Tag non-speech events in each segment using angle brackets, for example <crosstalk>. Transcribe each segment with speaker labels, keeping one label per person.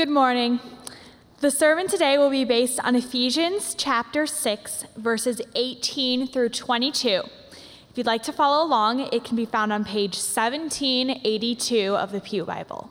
Speaker 1: Good morning. The sermon today will be based on Ephesians chapter 6, verses 18 through 22. If you'd like to follow along, it can be found on page 1782 of the Pew Bible.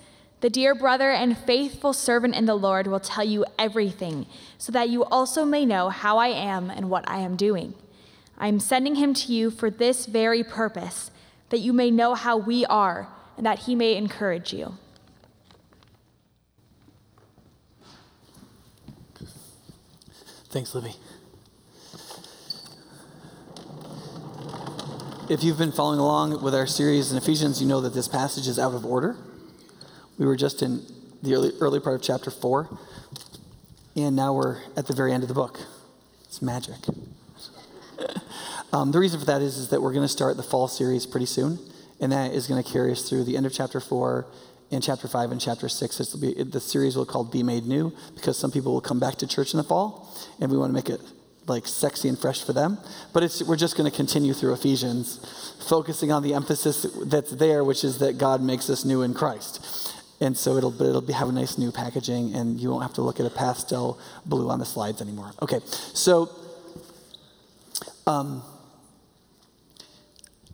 Speaker 1: the dear brother and faithful servant in the Lord will tell you everything, so that you also may know how I am and what I am doing. I am sending him to you for this very purpose, that you may know how we are, and that he may encourage you.
Speaker 2: Thanks, Libby. If you've been following along with our series in Ephesians, you know that this passage is out of order. We were just in the early, early part of chapter 4, and now we're at the very end of the book. It's magic. <laughs> um, the reason for that is, is that we're going to start the fall series pretty soon, and that is going to carry us through the end of chapter 4 and chapter 5 and chapter 6. This will be, the series will be called Be Made New because some people will come back to church in the fall, and we want to make it like sexy and fresh for them. But we're just going to continue through Ephesians, focusing on the emphasis that's there, which is that God makes us new in Christ. And so it'll, it'll be, have a nice new packaging, and you won't have to look at a pastel blue on the slides anymore. Okay, so um,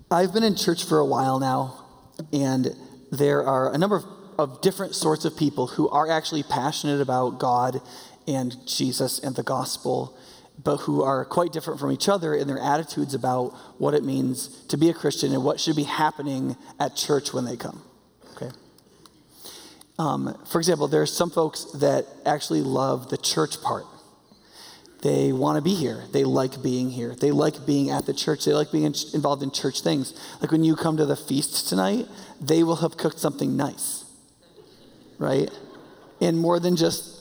Speaker 2: I've been in church for a while now, and there are a number of, of different sorts of people who are actually passionate about God and Jesus and the gospel, but who are quite different from each other in their attitudes about what it means to be a Christian and what should be happening at church when they come. Um, for example, there are some folks that actually love the church part. They want to be here. They like being here. They like being at the church. They like being in, involved in church things. Like when you come to the feast tonight, they will have cooked something nice, right? And more than just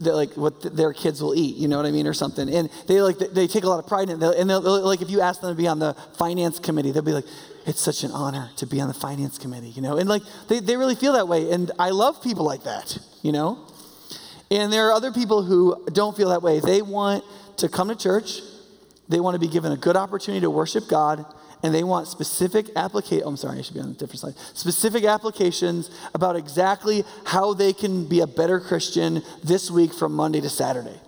Speaker 2: like what their kids will eat, you know what I mean, or something. And they like they take a lot of pride in it. And they'll, like if you ask them to be on the finance committee, they'll be like, "It's such an honor to be on the finance committee," you know. And like they they really feel that way. And I love people like that, you know. And there are other people who don't feel that way. They want to come to church. They want to be given a good opportunity to worship God and they want specific application. Oh, I'm sorry, I should be on a different slide. Specific applications about exactly how they can be a better Christian this week from Monday to Saturday.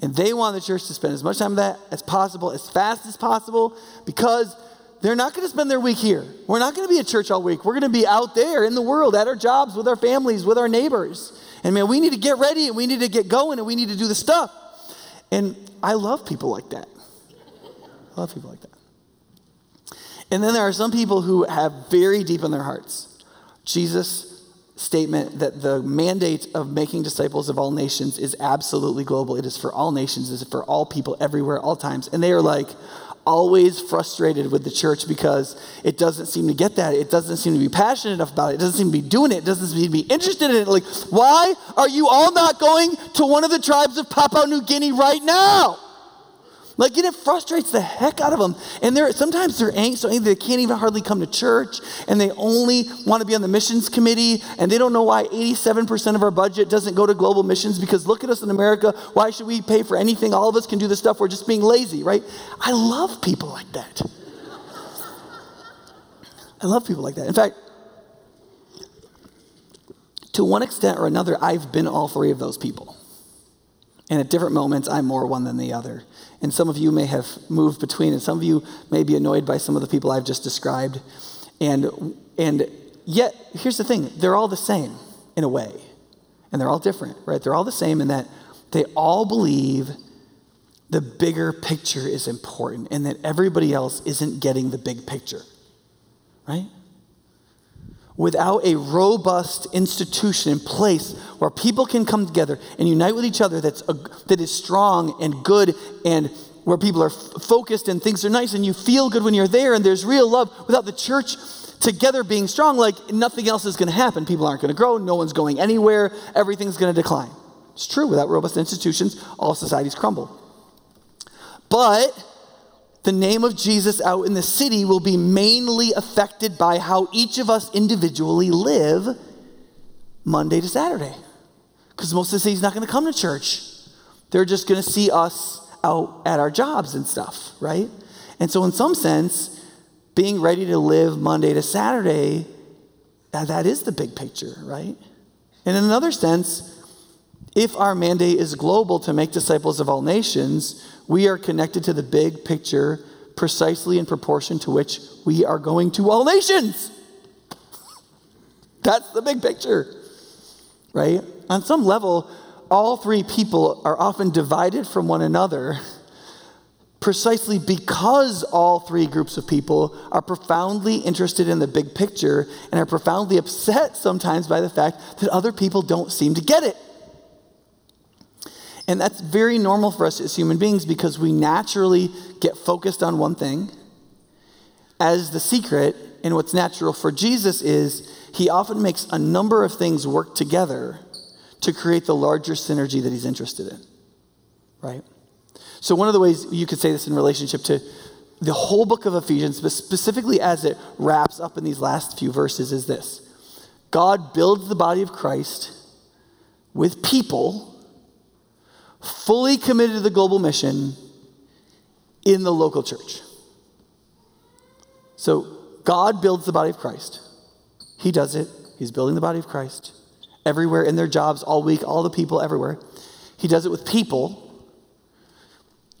Speaker 2: And they want the church to spend as much time that as possible, as fast as possible, because they're not going to spend their week here. We're not going to be at church all week. We're going to be out there in the world, at our jobs, with our families, with our neighbors. And man, we need to get ready and we need to get going and we need to do the stuff. And I love people like that. I love people like that. And then there are some people who have very deep in their hearts Jesus' statement that the mandate of making disciples of all nations is absolutely global. It is for all nations, it is for all people everywhere, all times. And they are like, always frustrated with the church because it doesn't seem to get that. It doesn't seem to be passionate enough about it. It doesn't seem to be doing it. It doesn't seem to be interested in it. Like, why are you all not going to one of the tribes of Papua New Guinea right now? Like, and it frustrates the heck out of them. And they're, sometimes they're angry, so they can't even hardly come to church, and they only want to be on the missions committee, and they don't know why 87% of our budget doesn't go to global missions because look at us in America. Why should we pay for anything? All of us can do this stuff. We're just being lazy, right? I love people like that. I love people like that. In fact, to one extent or another, I've been all three of those people. And at different moments, I'm more one than the other. And some of you may have moved between, and some of you may be annoyed by some of the people I've just described. And, and yet, here's the thing they're all the same in a way. And they're all different, right? They're all the same in that they all believe the bigger picture is important and that everybody else isn't getting the big picture, right? Without a robust institution in place where people can come together and unite with each other that's a, that is strong and good and where people are f- focused and things are nice and you feel good when you're there and there's real love without the church together being strong like nothing else is going to happen. People aren't going to grow. No one's going anywhere. Everything's going to decline. It's true. Without robust institutions all societies crumble. But the name of Jesus out in the city will be mainly affected by how each of us individually live Monday to Saturday. Because most of the city's not going to come to church. They're just going to see us out at our jobs and stuff, right? And so, in some sense, being ready to live Monday to Saturday, that, that is the big picture, right? And in another sense, if our mandate is global to make disciples of all nations, we are connected to the big picture precisely in proportion to which we are going to all nations. <laughs> That's the big picture, right? On some level, all three people are often divided from one another precisely because all three groups of people are profoundly interested in the big picture and are profoundly upset sometimes by the fact that other people don't seem to get it. And that's very normal for us as human beings because we naturally get focused on one thing as the secret. And what's natural for Jesus is he often makes a number of things work together to create the larger synergy that he's interested in. Right? So, one of the ways you could say this in relationship to the whole book of Ephesians, but specifically as it wraps up in these last few verses, is this God builds the body of Christ with people fully committed to the global mission in the local church. So God builds the body of Christ. He does it. He's building the body of Christ everywhere in their jobs, all week, all the people everywhere. He does it with people.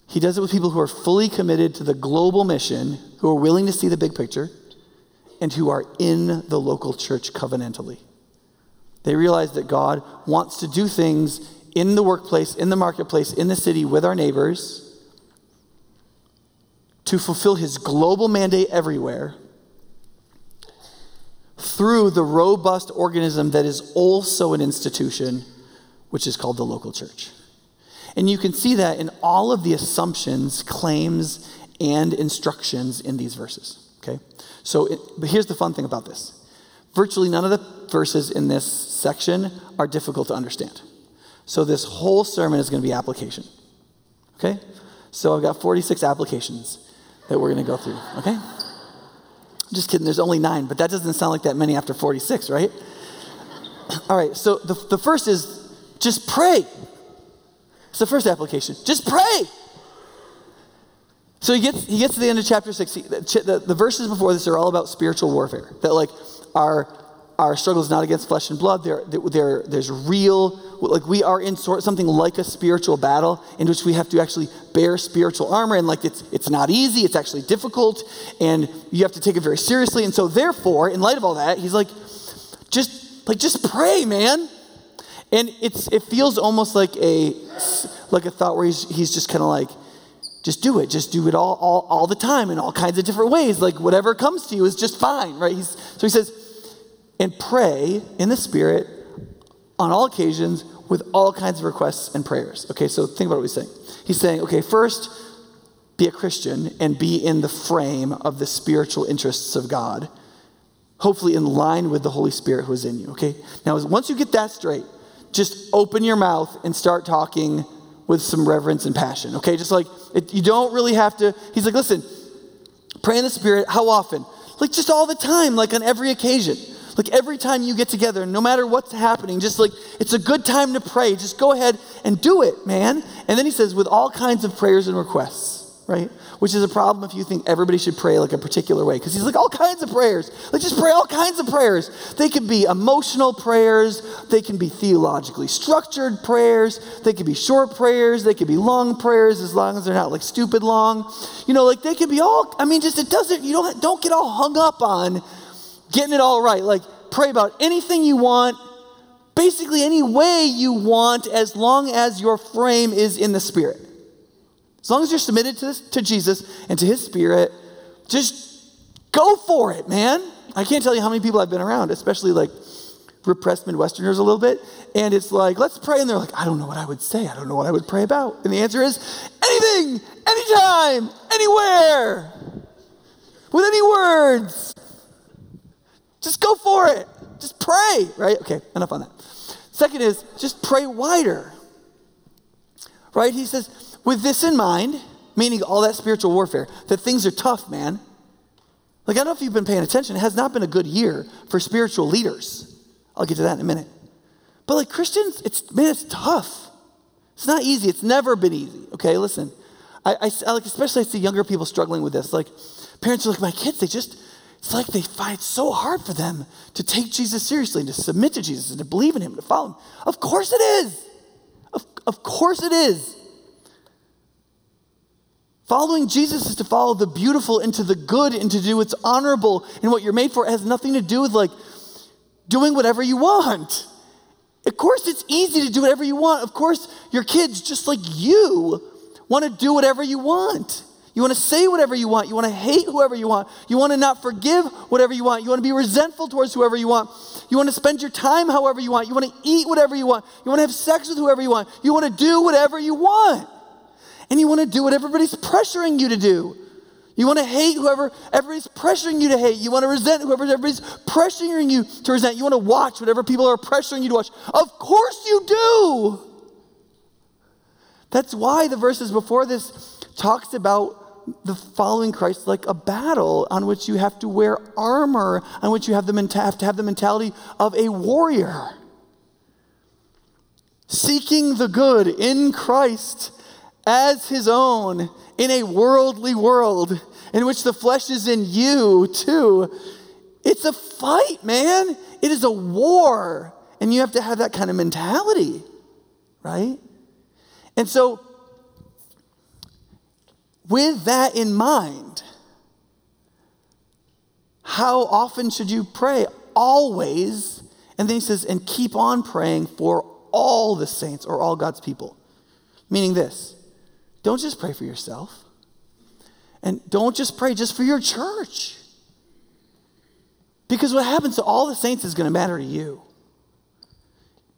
Speaker 2: He does it with people who are fully committed to the global mission, who are willing to see the big picture, and who are in the local church covenantally. They realize that God wants to do things in the workplace, in the marketplace, in the city with our neighbors to fulfill his global mandate everywhere through the robust organism that is also an institution, which is called the local church. And you can see that in all of the assumptions, claims, and instructions in these verses. Okay? So, it, but here's the fun thing about this virtually none of the verses in this section are difficult to understand. So this whole sermon is going to be application. Okay? So I've got 46 applications that we're going to go through. Okay? Just kidding, there's only nine, but that doesn't sound like that many after 46, right? <clears throat> All right, so the, the first is just pray. It's the first application. Just pray. So he gets, he gets to the end of chapter six. The, the, the verses before this are all about spiritual warfare. That, like, our our struggle is not against flesh and blood. There, there, there's real, like we are in sort something like a spiritual battle in which we have to actually bear spiritual armor, and like it's it's not easy. It's actually difficult, and you have to take it very seriously. And so, therefore, in light of all that, he's like, just like just pray, man. And it's it feels almost like a like a thought where he's he's just kind of like just do it just do it all, all all the time in all kinds of different ways like whatever comes to you is just fine right he's, so he says and pray in the Spirit on all occasions with all kinds of requests and prayers. Okay, so think about what he's saying. He's saying, okay, first, be a Christian and be in the frame of the spiritual interests of God, hopefully in line with the Holy Spirit who is in you. Okay, now once you get that straight, just open your mouth and start talking with some reverence and passion. Okay, just like it, you don't really have to. He's like, listen, pray in the Spirit. How often? Like just all the time, like on every occasion. Like every time you get together, no matter what's happening, just like it's a good time to pray. Just go ahead and do it, man. And then he says, with all kinds of prayers and requests, right? Which is a problem if you think everybody should pray like a particular way. Because he's like, all kinds of prayers. Like just pray all kinds of prayers. They could be emotional prayers, they can be theologically structured prayers, they could be short prayers, they could be long prayers as long as they're not like stupid long. You know, like they could be all, I mean, just it doesn't, you don't don't get all hung up on getting it all right. Like, pray about anything you want, basically any way you want, as long as your frame is in the Spirit. As long as you're submitted to, this, to Jesus and to His Spirit, just go for it, man. I can't tell you how many people I've been around, especially like repressed Midwesterners a little bit. And it's like, let's pray. And they're like, I don't know what I would say. I don't know what I would pray about. And the answer is anything, anytime, anywhere, with any words. Just go for it. Just pray, right? Okay, enough on that. Second is just pray wider, right? He says, with this in mind, meaning all that spiritual warfare, that things are tough, man. Like, I don't know if you've been paying attention, it has not been a good year for spiritual leaders. I'll get to that in a minute. But like Christians, it's man, it's tough. It's not easy. It's never been easy. Okay, listen. I, I, I like especially I see younger people struggling with this. Like parents are like, my kids, they just it's like they fight so hard for them to take Jesus seriously to submit to Jesus and to believe in him, and to follow him. Of course it is. Of, of course it is. Following Jesus is to follow the beautiful into the good and to do what's honorable and what you're made for. It has nothing to do with like doing whatever you want. Of course, it's easy to do whatever you want. Of course, your kids, just like you, want to do whatever you want. You want to say whatever you want. You want to hate whoever you want. You want to not forgive whatever you want. You want to be resentful towards whoever you want. You want to spend your time however you want. You want to eat whatever you want. You want to have sex with whoever you want. You want to do whatever you want. And you want to do what everybody's pressuring you to do. You want to hate whoever everybody's pressuring you to hate. You want to resent whoever everybody's pressuring you to resent. You want to watch whatever people are pressuring you to watch. Of course you do. That's why the verses before this talks about the following Christ like a battle on which you have to wear armor, on which you have, the menta- have to have the mentality of a warrior. Seeking the good in Christ as his own in a worldly world in which the flesh is in you too. It's a fight, man. It is a war. And you have to have that kind of mentality, right? And so, with that in mind, how often should you pray? Always. And then he says, and keep on praying for all the saints or all God's people. Meaning this don't just pray for yourself. And don't just pray just for your church. Because what happens to all the saints is going to matter to you.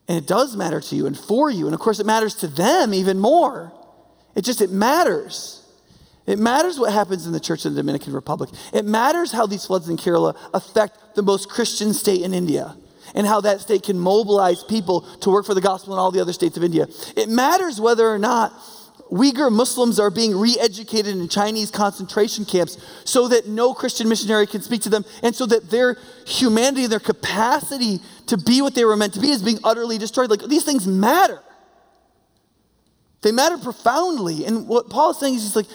Speaker 2: And it does matter to you and for you. And of course, it matters to them even more. It just, it matters. It matters what happens in the church of the Dominican Republic. It matters how these floods in Kerala affect the most Christian state in India and how that state can mobilize people to work for the gospel in all the other states of India. It matters whether or not Uyghur Muslims are being re educated in Chinese concentration camps so that no Christian missionary can speak to them, and so that their humanity, their capacity to be what they were meant to be, is being utterly destroyed. Like these things matter. They matter profoundly. And what Paul is saying is he's like,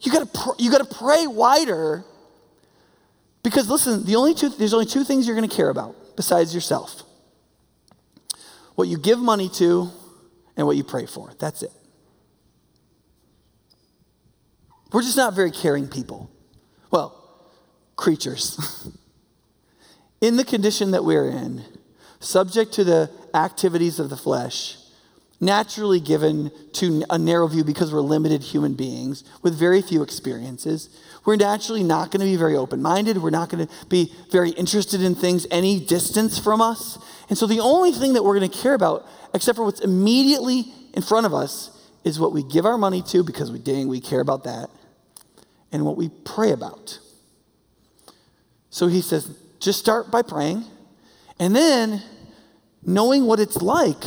Speaker 2: you gotta, pr- you gotta pray wider. Because listen, the only two, there's only two things you're gonna care about besides yourself what you give money to and what you pray for. That's it. We're just not very caring people. Well, creatures. <laughs> in the condition that we're in, subject to the activities of the flesh, naturally given to a narrow view because we're limited human beings with very few experiences. We're naturally not going to be very open minded. We're not going to be very interested in things any distance from us. And so the only thing that we're going to care about, except for what's immediately in front of us, is what we give our money to because we dang, we care about that, and what we pray about. So he says, just start by praying, and then knowing what it's like,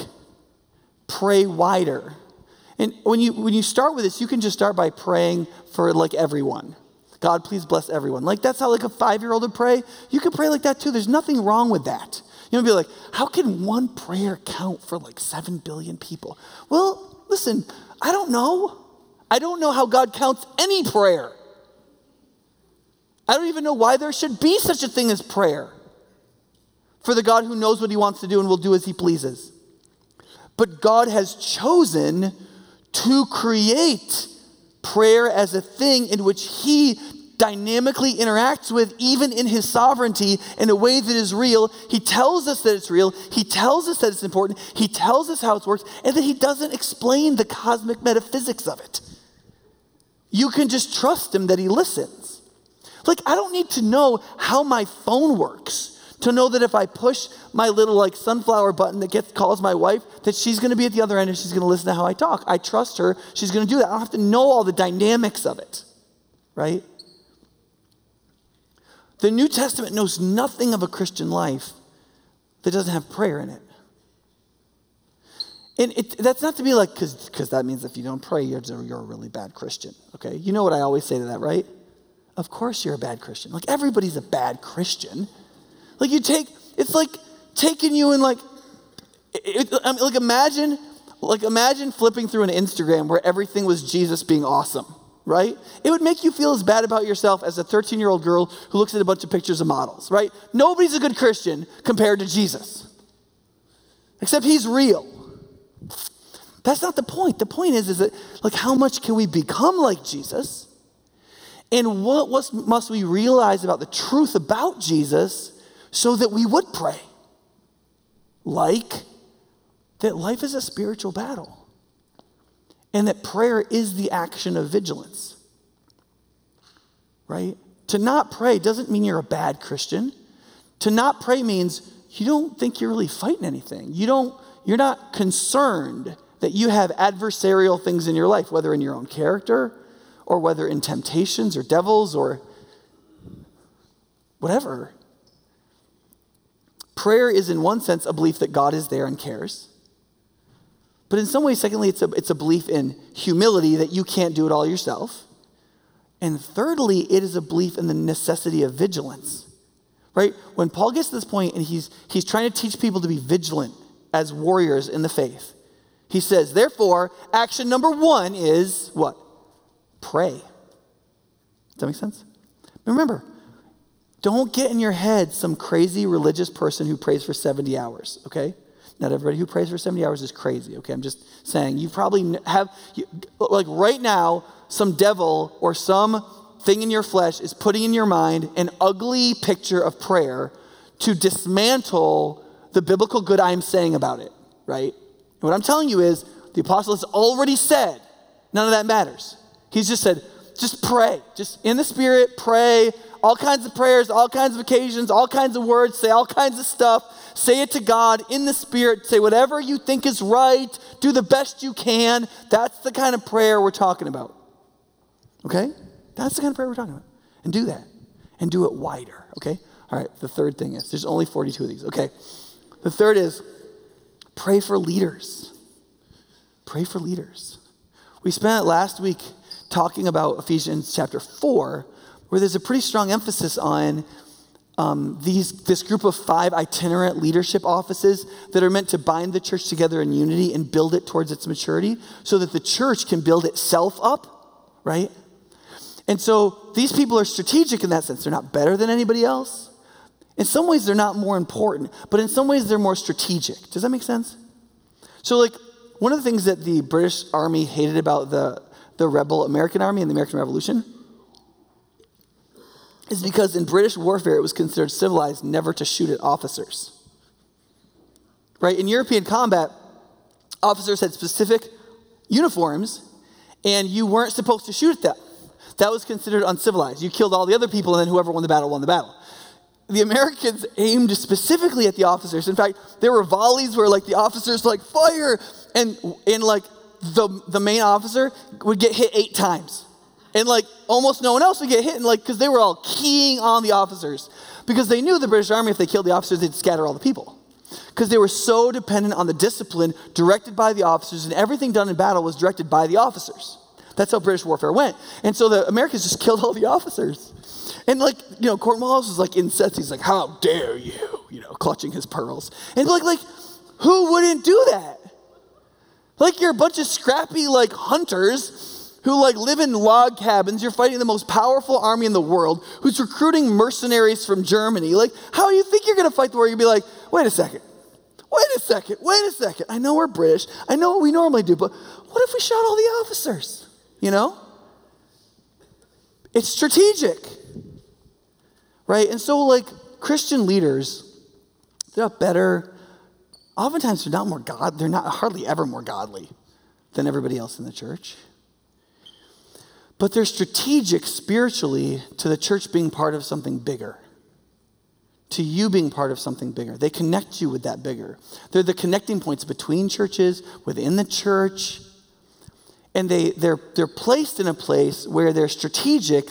Speaker 2: pray wider. And when you when you start with this, you can just start by praying for like everyone. God, please bless everyone. Like that's how like a five-year-old would pray. You can pray like that too. There's nothing wrong with that. You know, be like, how can one prayer count for like seven billion people? Well, listen, I don't know. I don't know how God counts any prayer. I don't even know why there should be such a thing as prayer for the God who knows what he wants to do and will do as he pleases. But God has chosen to create prayer as a thing in which he dynamically interacts with, even in his sovereignty, in a way that is real. He tells us that it's real. He tells us that it's important. He tells us how it works, and that he doesn't explain the cosmic metaphysics of it. You can just trust him that he listens. Like, I don't need to know how my phone works to know that if I push my little like sunflower button that gets calls my wife, that she's going to be at the other end and she's going to listen to how I talk. I trust her. She's going to do that. I don't have to know all the dynamics of it, right? The New Testament knows nothing of a Christian life that doesn't have prayer in it. And it, that's not to be like, because because that means if you don't pray, you're, you're a really bad Christian, okay? You know what I always say to that, right? Of course you're a bad Christian. Like everybody's a bad Christian. Like you take, it's like taking you in like, it, I mean, like imagine, like imagine flipping through an Instagram where everything was Jesus being awesome, right? It would make you feel as bad about yourself as a 13 year old girl who looks at a bunch of pictures of models, right? Nobody's a good Christian compared to Jesus, except he's real. That's not the point. The point is, is that like how much can we become like Jesus? And what must we realize about the truth about Jesus so that we would pray. Like that life is a spiritual battle and that prayer is the action of vigilance. Right? To not pray doesn't mean you're a bad Christian. To not pray means you don't think you're really fighting anything. You don't you're not concerned that you have adversarial things in your life, whether in your own character or whether in temptations or devils or whatever. Prayer is, in one sense, a belief that God is there and cares. But in some ways, secondly, it's a, it's a belief in humility that you can't do it all yourself. And thirdly, it is a belief in the necessity of vigilance. Right? When Paul gets to this point and he's, he's trying to teach people to be vigilant as warriors in the faith, he says, therefore, action number one is what? Pray. Does that make sense? Remember, don't get in your head some crazy religious person who prays for 70 hours, okay? Not everybody who prays for 70 hours is crazy, okay? I'm just saying you probably have, like right now, some devil or some thing in your flesh is putting in your mind an ugly picture of prayer to dismantle the biblical good I'm saying about it, right? And what I'm telling you is the apostle has already said none of that matters. He's just said, just pray, just in the spirit, pray, all kinds of prayers, all kinds of occasions, all kinds of words, say all kinds of stuff. Say it to God in the Spirit. Say whatever you think is right. Do the best you can. That's the kind of prayer we're talking about. Okay? That's the kind of prayer we're talking about. And do that. And do it wider. Okay? All right, the third thing is there's only 42 of these. Okay. The third is pray for leaders. Pray for leaders. We spent last week talking about Ephesians chapter 4 where there's a pretty strong emphasis on um, these, this group of five itinerant leadership offices that are meant to bind the church together in unity and build it towards its maturity so that the church can build itself up, right? And so these people are strategic in that sense. They're not better than anybody else. In some ways, they're not more important, but in some ways, they're more strategic. Does that make sense? So, like, one of the things that the British Army hated about the, the rebel American Army and the American Revolution is because in British warfare it was considered civilized never to shoot at officers. Right? In European combat, officers had specific uniforms and you weren't supposed to shoot at them. That was considered uncivilized. You killed all the other people and then whoever won the battle won the battle. The Americans aimed specifically at the officers. In fact, there were volleys where like the officers like fire and and like the the main officer would get hit 8 times and like almost no one else would get hit, and like because they were all keying on the officers because they knew the British Army, if they killed the officers, they'd scatter all the people. Because they were so dependent on the discipline directed by the officers, and everything done in battle was directed by the officers. That's how British warfare went. And so the Americans just <laughs> killed all the officers. And like, you know, Cornwallis was like incensed. He's like, how dare you, you know, clutching his pearls. And like, like, who wouldn't do that? Like you're a bunch of scrappy like hunters who like live in log cabins. You're fighting the most powerful army in the world who's recruiting mercenaries from Germany. Like, how do you think you're going to fight the war? You'd be like, wait a second. Wait a second. Wait a second. I know we're British. I know what we normally do, but what if we shot all the officers? You know? It's strategic. Right? And so, like, Christian leaders, they're not better. Oftentimes, they're not more God. They're not hardly ever more godly than everybody else in the church. but they're strategic spiritually to the church being part of something bigger, to you being part of something bigger. They connect you with that bigger. They're the connecting points between churches, within the church, and they, they're, they're placed in a place where they're strategic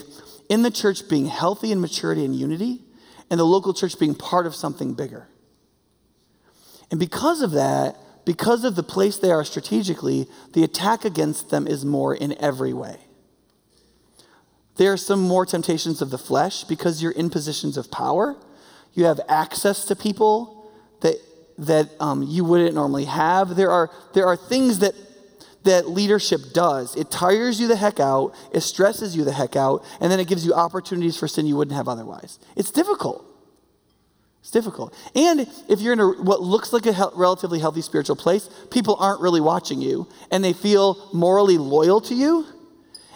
Speaker 2: in the church being healthy in maturity and unity, and the local church being part of something bigger. And because of that, because of the place they are strategically, the attack against them is more in every way. There are some more temptations of the flesh because you're in positions of power. You have access to people that, that um, you wouldn't normally have. There are, there are things that, that leadership does. It tires you the heck out, it stresses you the heck out, and then it gives you opportunities for sin you wouldn't have otherwise. It's difficult. It's difficult. And if you're in a, what looks like a he- relatively healthy spiritual place, people aren't really watching you and they feel morally loyal to you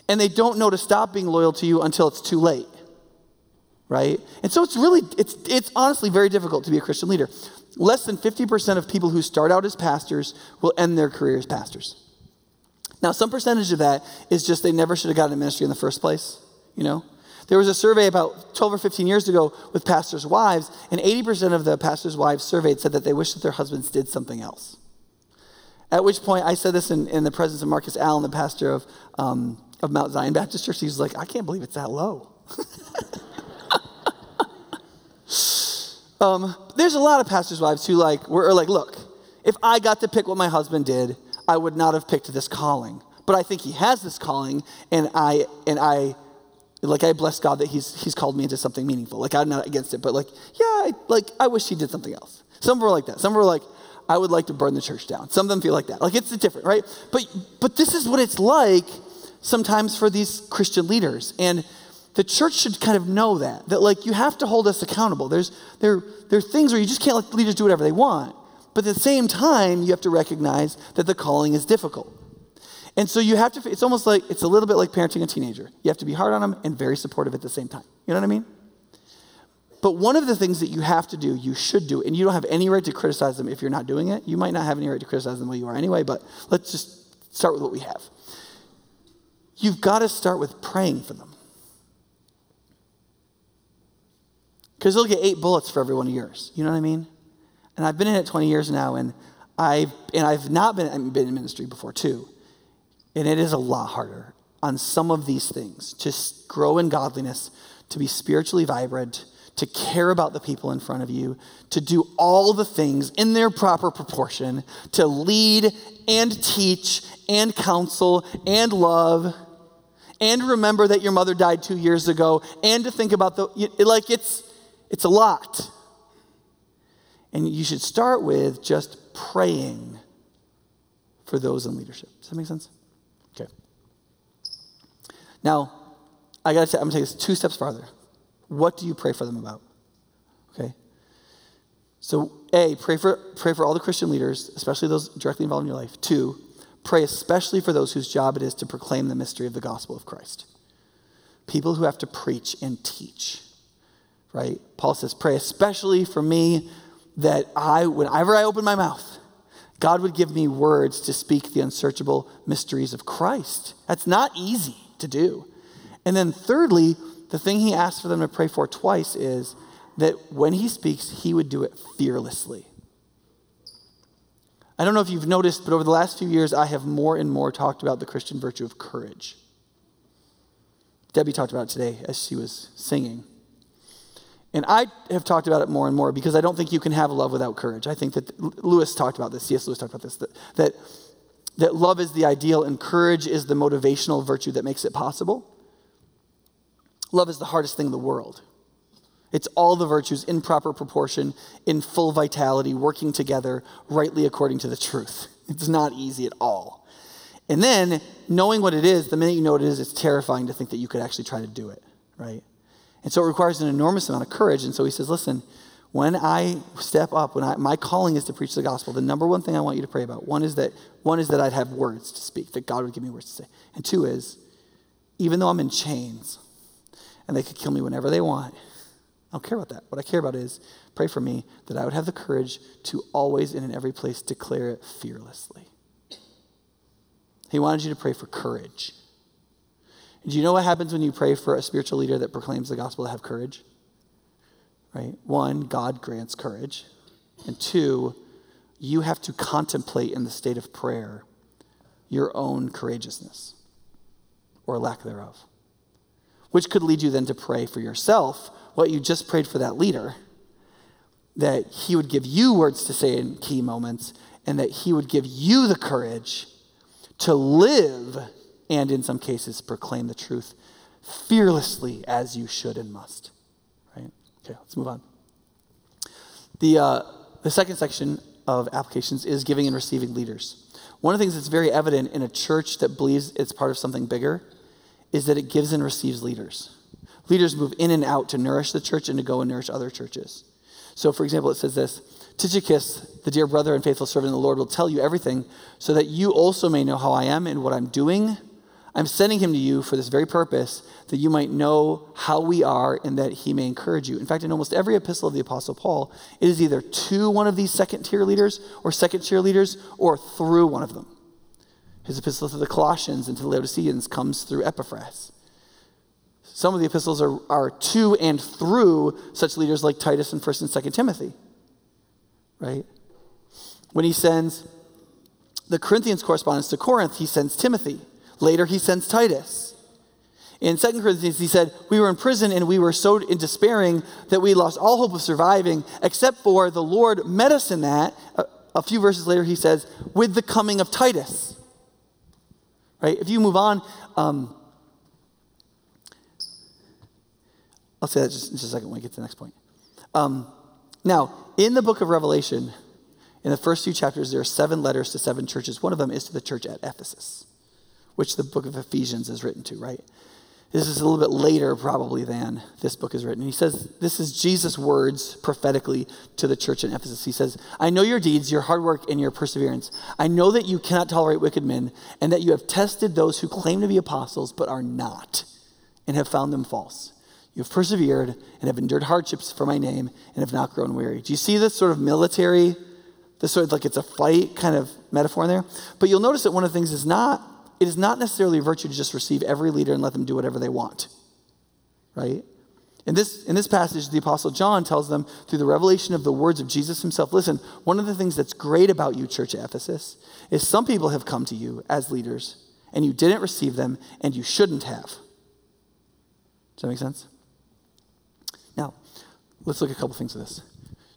Speaker 2: and they don't know to stop being loyal to you until it's too late. Right? And so it's really, it's, it's honestly very difficult to be a Christian leader. Less than 50% of people who start out as pastors will end their career as pastors. Now, some percentage of that is just they never should have gotten a ministry in the first place, you know? There was a survey about 12 or 15 years ago with pastors' wives, and 80% of the pastors' wives surveyed said that they wish that their husbands did something else. At which point, I said this in, in the presence of Marcus Allen, the pastor of, um, of Mount Zion Baptist Church. He was like, I can't believe it's that low. <laughs> um, there's a lot of pastors' wives who like, were like, look, if I got to pick what my husband did, I would not have picked this calling. But I think he has this calling, and I, and I like I bless God that he's he's called me into something meaningful. Like I'm not against it, but like yeah, I, like I wish he did something else. Some were like that. Some were like I would like to burn the church down. Some of them feel like that. Like it's different, right? But but this is what it's like sometimes for these Christian leaders. And the church should kind of know that that like you have to hold us accountable. There's there there are things where you just can't let leaders do whatever they want. But at the same time, you have to recognize that the calling is difficult. And so you have to, it's almost like, it's a little bit like parenting a teenager. You have to be hard on them and very supportive at the same time. You know what I mean? But one of the things that you have to do, you should do, and you don't have any right to criticize them if you're not doing it. You might not have any right to criticize them the way you are anyway, but let's just start with what we have. You've got to start with praying for them. Because they'll get eight bullets for every one of yours. You know what I mean? And I've been in it 20 years now, and I've, and I've not been, been in ministry before, too. And it is a lot harder on some of these things to grow in godliness, to be spiritually vibrant, to care about the people in front of you, to do all the things in their proper proportion, to lead and teach and counsel and love and remember that your mother died 2 years ago and to think about the like it's it's a lot. And you should start with just praying for those in leadership. Does that make sense? Now, I gotta say, I'm gonna take this two steps farther. What do you pray for them about? Okay? So, A, pray for, pray for all the Christian leaders, especially those directly involved in your life. Two, pray especially for those whose job it is to proclaim the mystery of the gospel of Christ. People who have to preach and teach, right? Paul says, pray especially for me that I, whenever I open my mouth, God would give me words to speak the unsearchable mysteries of Christ. That's not easy to do. And then, thirdly, the thing he asked for them to pray for twice is that when he speaks, he would do it fearlessly. I don't know if you've noticed, but over the last few years, I have more and more talked about the Christian virtue of courage. Debbie talked about it today as she was singing. And I have talked about it more and more because I don't think you can have love without courage. I think that Lewis talked about this, C.S. Lewis talked about this, that, that that love is the ideal and courage is the motivational virtue that makes it possible. Love is the hardest thing in the world. It's all the virtues in proper proportion, in full vitality, working together rightly according to the truth. <laughs> It's not easy at all. And then knowing what it is, the minute you know what it is, it's terrifying to think that you could actually try to do it, right? And so it requires an enormous amount of courage. And so he says, listen, when I step up, when I, my calling is to preach the gospel, the number one thing I want you to pray about, one is that one is that I'd have words to speak, that God would give me words to say. And two is, even though I'm in chains and they could kill me whenever they want, I don't care about that. What I care about is pray for me that I would have the courage to always and in every place declare it fearlessly. He wanted you to pray for courage. Do you know what happens when you pray for a spiritual leader that proclaims the gospel to have courage? Right? One, God grants courage. And two, you have to contemplate in the state of prayer your own courageousness or lack thereof, which could lead you then to pray for yourself what you just prayed for that leader, that he would give you words to say in key moments, and that he would give you the courage to live and, in some cases, proclaim the truth fearlessly as you should and must. Okay, let's move on. The, uh, the second section of applications is giving and receiving leaders. One of the things that's very evident in a church that believes it's part of something bigger is that it gives and receives leaders. Leaders move in and out to nourish the church and to go and nourish other churches. So, for example, it says this Tychicus, the dear brother and faithful servant of the Lord, will tell you everything so that you also may know how I am and what I'm doing. I'm sending him to you for this very purpose, that you might know how we are and that he may encourage you. In fact, in almost every epistle of the Apostle Paul, it is either to one of these second tier leaders or second tier leaders or through one of them. His epistle to the Colossians and to the Laodiceans comes through Epaphras. Some of the epistles are, are to and through such leaders like Titus and 1st and 2nd Timothy. Right? When he sends the Corinthians correspondence to Corinth, he sends Timothy. Later, he sends Titus. In 2 Corinthians, he said, We were in prison and we were so in despairing that we lost all hope of surviving, except for the Lord met us in that. A, a few verses later, he says, With the coming of Titus. Right? If you move on, um, I'll say that just in just a second when we get to the next point. Um, now, in the book of Revelation, in the first few chapters, there are seven letters to seven churches. One of them is to the church at Ephesus which the book of Ephesians is written to, right? This is a little bit later, probably, than this book is written. He says, This is Jesus' words prophetically to the church in Ephesus. He says, I know your deeds, your hard work, and your perseverance. I know that you cannot tolerate wicked men, and that you have tested those who claim to be apostles but are not, and have found them false. You have persevered and have endured hardships for my name, and have not grown weary. Do you see this sort of military, this sort of like it's a fight kind of metaphor in there? But you'll notice that one of the things is not it is not necessarily a virtue to just receive every leader and let them do whatever they want. Right? In this, in this passage, the Apostle John tells them through the revelation of the words of Jesus himself listen, one of the things that's great about you, church Ephesus, is some people have come to you as leaders and you didn't receive them and you shouldn't have. Does that make sense? Now, let's look at a couple things of this.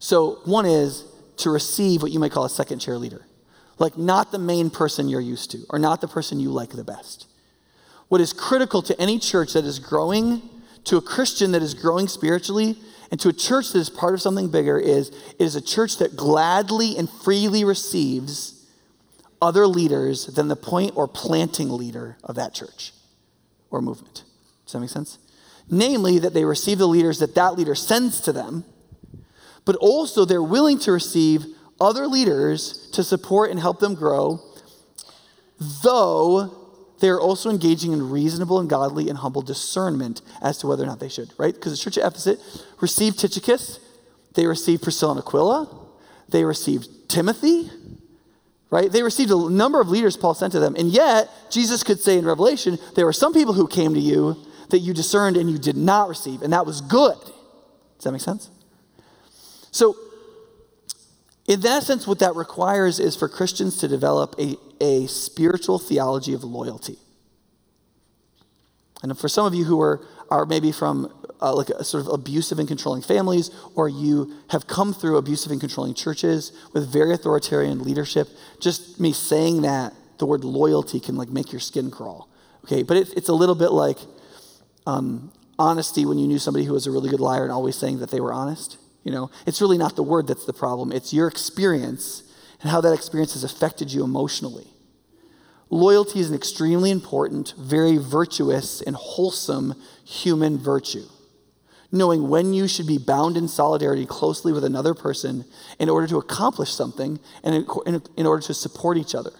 Speaker 2: So, one is to receive what you might call a second chair leader like not the main person you're used to or not the person you like the best. What is critical to any church that is growing, to a Christian that is growing spiritually, and to a church that is part of something bigger is it is a church that gladly and freely receives other leaders than the point or planting leader of that church or movement. Does that make sense? Namely, that they receive the leaders that that leader sends to them, but also they're willing to receive other leaders to support and help them grow, though they're also engaging in reasonable and godly and humble discernment as to whether or not they should, right? Because the church at Ephesus received Tychicus, they received Priscilla and Aquila, they received Timothy, right? They received a number of leaders Paul sent to them. And yet, Jesus could say in Revelation, there were some people who came to you that you discerned and you did not receive, and that was good. Does that make sense? So, in that sense, what that requires is for Christians to develop a, a spiritual theology of loyalty. And for some of you who are, are maybe from uh, like a sort of abusive and controlling families, or you have come through abusive and controlling churches with very authoritarian leadership, just me saying that, the word loyalty can like make your skin crawl. Okay, but it, it's a little bit like um, honesty when you knew somebody who was a really good liar and always saying that they were honest. You know, it's really not the word that's the problem, it's your experience and how that experience has affected you emotionally. Loyalty is an extremely important, very virtuous, and wholesome human virtue. Knowing when you should be bound in solidarity closely with another person in order to accomplish something and in, order to support each other.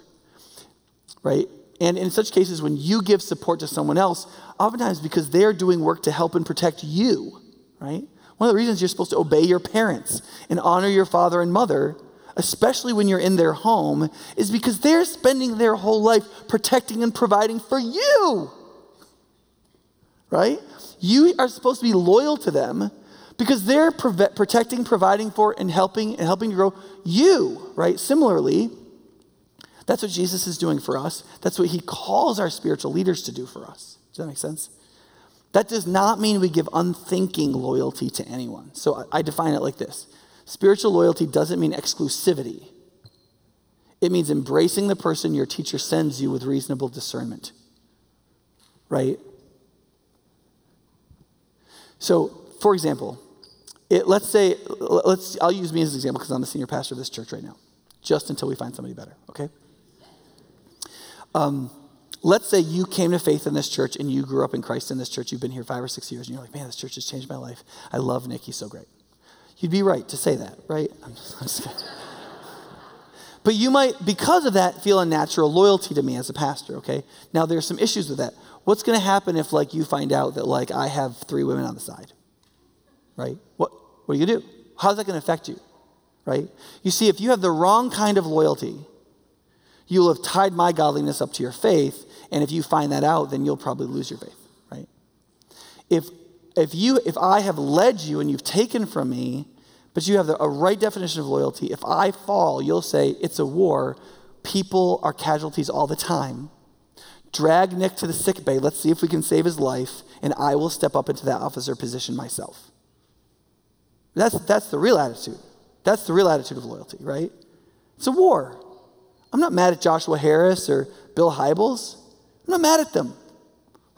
Speaker 2: Right? And in such cases, when you give support to someone else, oftentimes because they're doing work to help and protect you, right? One of the reasons you're supposed to obey your parents and honor your father and mother, especially when you're in their home, is because they're spending their whole life protecting and providing for you. right? You are supposed to be loyal to them because they're protecting, providing for, and helping and helping to grow you, right? Similarly, that's what Jesus is doing for us. That's what he calls our spiritual leaders to do for us. Does that make sense? That does not mean we give unthinking loyalty to anyone. So I, I define it like this spiritual loyalty doesn't mean exclusivity, it means embracing the person your teacher sends you with reasonable discernment. Right? So, for example, it, let's say, let's, I'll use me as an example because I'm the senior pastor of this church right now, just until we find somebody better, okay? Um, let's say you came to faith in this church and you grew up in Christ in this church. You've been here five or six years and you're like, man, this church has changed my life. I love Nick. He's so great. You'd be right to say that, right? I'm just, I'm just but you might, because of that, feel a natural loyalty to me as a pastor, okay? Now, there's some issues with that. What's going to happen if, like, you find out that, like, I have three women on the side, right? What, what are you going to do? How's that going to affect you, right? You see, if you have the wrong kind of loyalty, you will have tied my godliness up to your faith, and if you find that out, then you'll probably lose your faith, right? If if you if I have led you and you've taken from me, but you have the, a right definition of loyalty, if I fall, you'll say it's a war. People are casualties all the time. Drag Nick to the sick bay. Let's see if we can save his life, and I will step up into that officer position myself. That's, that's the real attitude. That's the real attitude of loyalty, right? It's a war. I'm not mad at Joshua Harris or Bill Hybels. I'm not mad at them.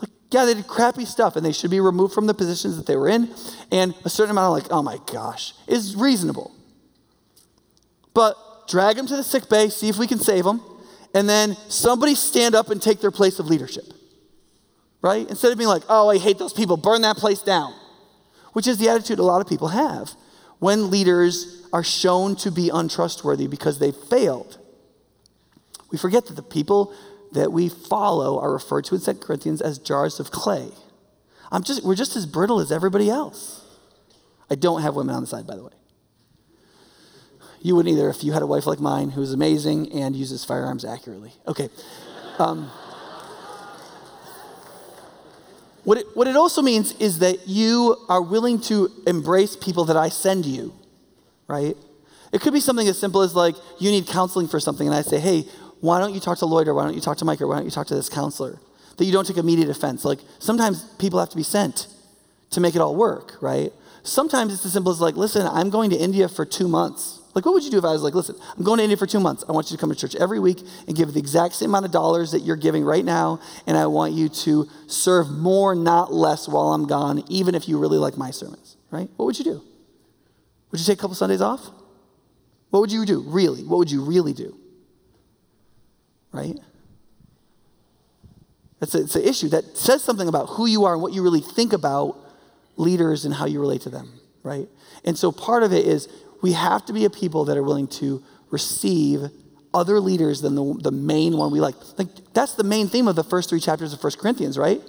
Speaker 2: Like, yeah, they did crappy stuff and they should be removed from the positions that they were in. And a certain amount of like, oh my gosh, is reasonable. But drag them to the sick bay, see if we can save them, and then somebody stand up and take their place of leadership. Right? Instead of being like, oh, I hate those people, burn that place down. Which is the attitude a lot of people have when leaders are shown to be untrustworthy because they failed. We forget that the people that we follow are referred to in 2 Corinthians as jars of clay. I'm just, we're just as brittle as everybody else. I don't have women on the side, by the way. You wouldn't either if you had a wife like mine who is amazing and uses firearms accurately. Okay. Um, what, it, what it also means is that you are willing to embrace people that I send you, right? It could be something as simple as like you need counseling for something, and I say, hey, why don't you talk to Lloyd or why don't you talk to Mike or why don't you talk to this counselor? That you don't take immediate offense. Like sometimes people have to be sent to make it all work, right? Sometimes it's as simple as like, listen, I'm going to India for two months. Like, what would you do if I was like, listen, I'm going to India for two months. I want you to come to church every week and give the exact same amount of dollars that you're giving right now, and I want you to serve more, not less, while I'm gone, even if you really like my sermons, right? What would you do? Would you take a couple Sundays off? What would you do, really? What would you really do? Right? It's, a, it's an issue that says something about who you are and what you really think about leaders and how you relate to them, right? And so part of it is we have to be a people that are willing to receive other leaders than the, the main one we like. Like that's the main theme of the first three chapters of First Corinthians, right?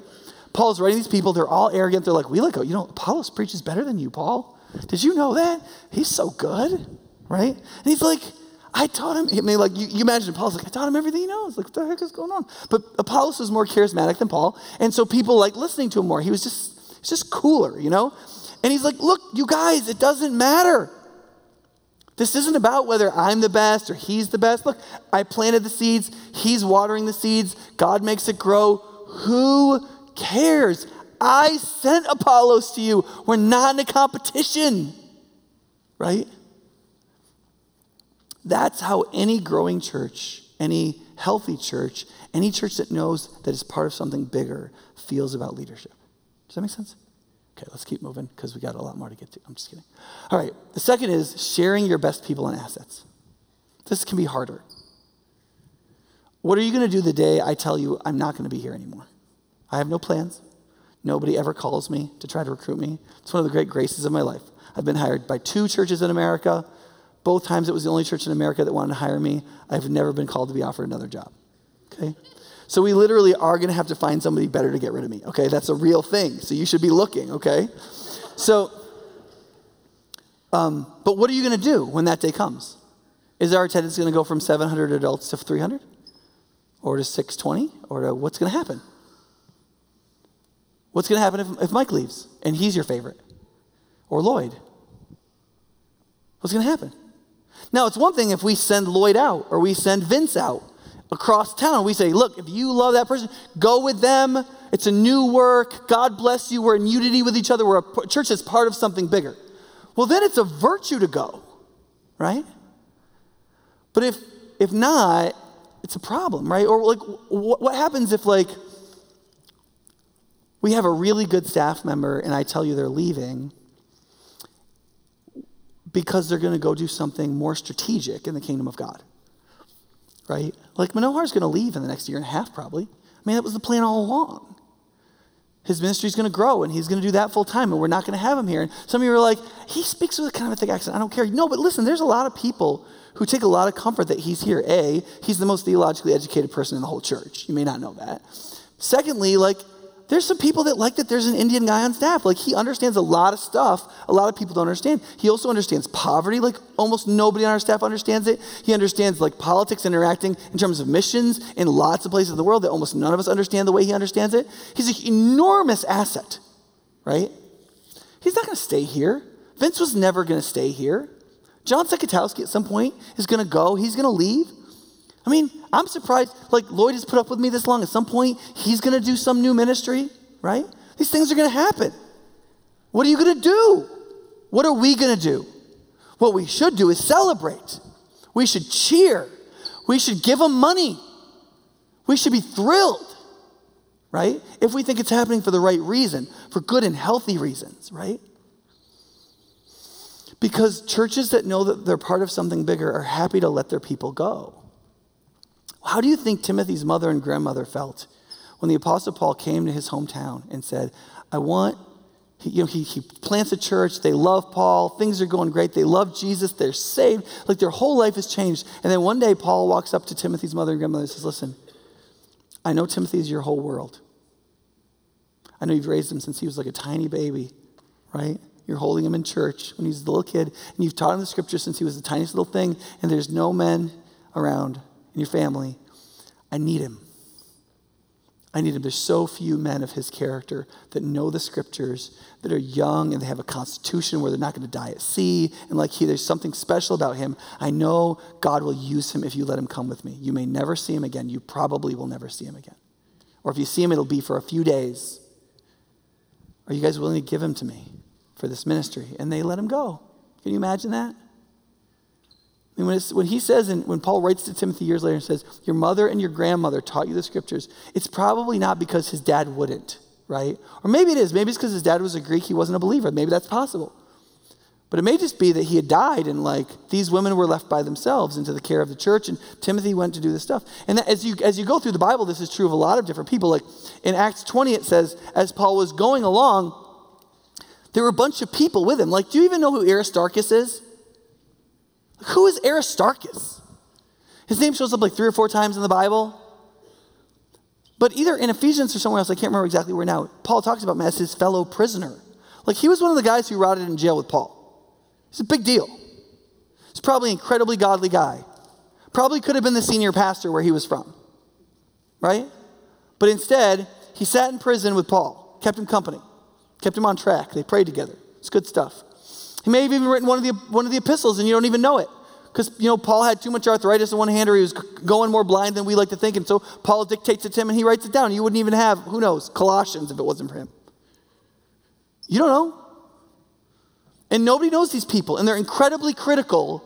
Speaker 2: Paul's writing these people, they're all arrogant. They're like, we like, you know, Apollos preaches better than you, Paul. Did you know that? He's so good, right? And he's like, I taught him. I mean, like you, you imagine Paul's like, I taught him everything he knows. Like, what the heck is going on? But Apollos was more charismatic than Paul, and so people like listening to him more. He was just, he's just cooler, you know. And he's like, look, you guys, it doesn't matter. This isn't about whether I'm the best or he's the best. Look, I planted the seeds. He's watering the seeds. God makes it grow. Who cares? I sent Apollos to you. We're not in a competition, right? That's how any growing church, any healthy church, any church that knows that it's part of something bigger feels about leadership. Does that make sense? Okay, let's keep moving because we got a lot more to get to. I'm just kidding. All right, the second is sharing your best people and assets. This can be harder. What are you going to do the day I tell you I'm not going to be here anymore? I have no plans. Nobody ever calls me to try to recruit me. It's one of the great graces of my life. I've been hired by two churches in America both times it was the only church in America that wanted to hire me. I've never been called to be offered another job. Okay? So we literally are going to have to find somebody better to get rid of me. Okay? That's a real thing. So you should be looking. Okay? So, um, but what are you going to do when that day comes? Is our attendance going to go from 700 adults to 300? Or to 620? Or to what's going to happen? What's going to happen if, if Mike leaves and he's your favorite? Or Lloyd? What's going to happen? Now, it's one thing if we send Lloyd out or we send Vince out across town. We say, look, if you love that person, go with them. It's a new work. God bless you. We're in unity with each other. We're a church that's part of something bigger. Well, then it's a virtue to go, right? But if if not, it's a problem, right? Or like, what, what happens if like we have a really good staff member and I tell you they're leaving because they're going to go do something more strategic in the kingdom of God, right? Like Manohar's going to leave in the next year and a half, probably. I mean, that was the plan all along. His ministry is going to grow and he's going to do that full time, and we're not going to have him here. And some of you are like, he speaks with a kind of a thick accent. I don't care. No, but listen, there's a lot of people who take a lot of comfort that he's here. A, he's the most theologically educated person in the whole church. You may not know that. Secondly, like, there's some people that like that there's an Indian guy on staff. Like he understands a lot of stuff a lot of people don't understand. He also understands poverty, like almost nobody on our staff understands it. He understands like politics interacting in terms of missions in lots of places in the world that almost none of us understand the way he understands it. He's an enormous asset, right? He's not going to stay here. Vince was never going to stay here. John Sekatowski at some point is going to go. He's going to leave. I mean, I'm surprised, like Lloyd has put up with me this long. At some point, he's going to do some new ministry, right? These things are going to happen. What are you going to do? What are we going to do? What we should do is celebrate. We should cheer. We should give them money. We should be thrilled, right? If we think it's happening for the right reason, for good and healthy reasons, right? Because churches that know that they're part of something bigger are happy to let their people go. How do you think Timothy's mother and grandmother felt when the Apostle Paul came to his hometown and said, I want, he, you know, he, he plants a church, they love Paul, things are going great, they love Jesus, they're saved, like their whole life has changed. And then one day Paul walks up to Timothy's mother and grandmother and says, Listen, I know Timothy is your whole world. I know you've raised him since he was like a tiny baby, right? You're holding him in church when he's a little kid, and you've taught him the scripture since he was the tiniest little thing, and there's no men around your family, I need him. I need him. There's so few men of his character that know the scriptures, that are young and they have a constitution where they're not going to die at sea. And like he, there's something special about him. I know God will use him if you let him come with me. You may never see him again. You probably will never see him again. Or if you see him, it'll be for a few days. Are you guys willing to give him to me for this ministry? And they let him go. Can you imagine that? And when, when he says, and when Paul writes to Timothy years later and says, Your mother and your grandmother taught you the scriptures, it's probably not because his dad wouldn't, right? Or maybe it is. Maybe it's because his dad was a Greek, he wasn't a believer. Maybe that's possible. But it may just be that he had died and like these women were left by themselves into the care of the church and Timothy went to do this stuff. And that, as you as you go through the Bible, this is true of a lot of different people. Like in Acts 20, it says, as Paul was going along, there were a bunch of people with him. Like, do you even know who Aristarchus is? Who is Aristarchus? His name shows up like three or four times in the Bible. But either in Ephesians or somewhere else, I can't remember exactly where now, Paul talks about him as his fellow prisoner. Like he was one of the guys who rotted in jail with Paul. It's a big deal. He's probably an incredibly godly guy. Probably could have been the senior pastor where he was from. Right? But instead, he sat in prison with Paul, kept him company, kept him on track. They prayed together. It's good stuff. He may have even written one of the, one of the epistles and you don't even know it. Because, you know, Paul had too much arthritis in one hand or he was going more blind than we like to think. And so Paul dictates it to him and he writes it down. You wouldn't even have, who knows, Colossians if it wasn't for him. You don't know. And nobody knows these people. And they're incredibly critical.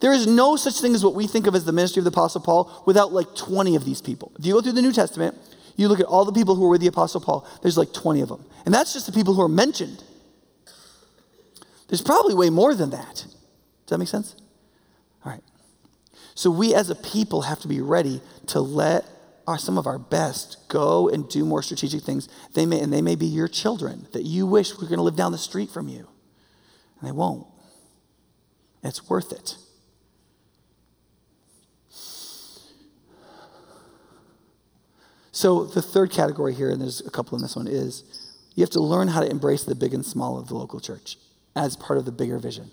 Speaker 2: There is no such thing as what we think of as the ministry of the Apostle Paul without like 20 of these people. If you go through the New Testament, you look at all the people who were with the Apostle Paul, there's like 20 of them. And that's just the people who are mentioned. There's probably way more than that. Does that make sense? All right. So we as a people have to be ready to let our, some of our best go and do more strategic things. They may, and they may be your children that you wish were going to live down the street from you. And they won't. It's worth it. So the third category here, and there's a couple in this one, is you have to learn how to embrace the big and small of the local church as part of the bigger vision.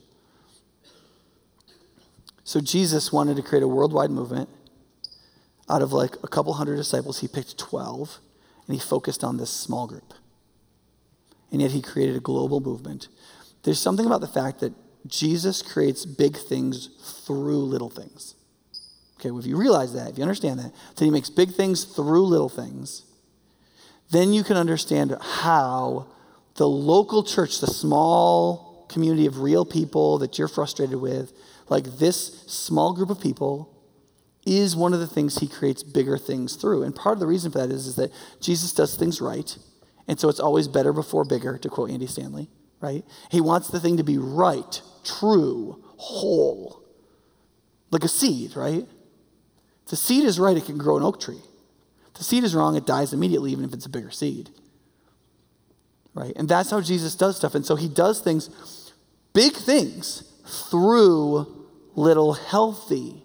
Speaker 2: So Jesus wanted to create a worldwide movement. Out of like a couple hundred disciples, he picked 12 and he focused on this small group. and yet he created a global movement. There's something about the fact that Jesus creates big things through little things. Okay, well, if you realize that, if you understand that, that he makes big things through little things, then you can understand how the local church, the small community of real people that you're frustrated with, like this small group of people, is one of the things he creates bigger things through. And part of the reason for that is, is that Jesus does things right. And so it's always better before bigger, to quote Andy Stanley, right? He wants the thing to be right, true, whole, like a seed, right? If the seed is right, it can grow an oak tree. If the seed is wrong, it dies immediately, even if it's a bigger seed. Right? And that's how Jesus does stuff. And so he does things, big things, through little healthy,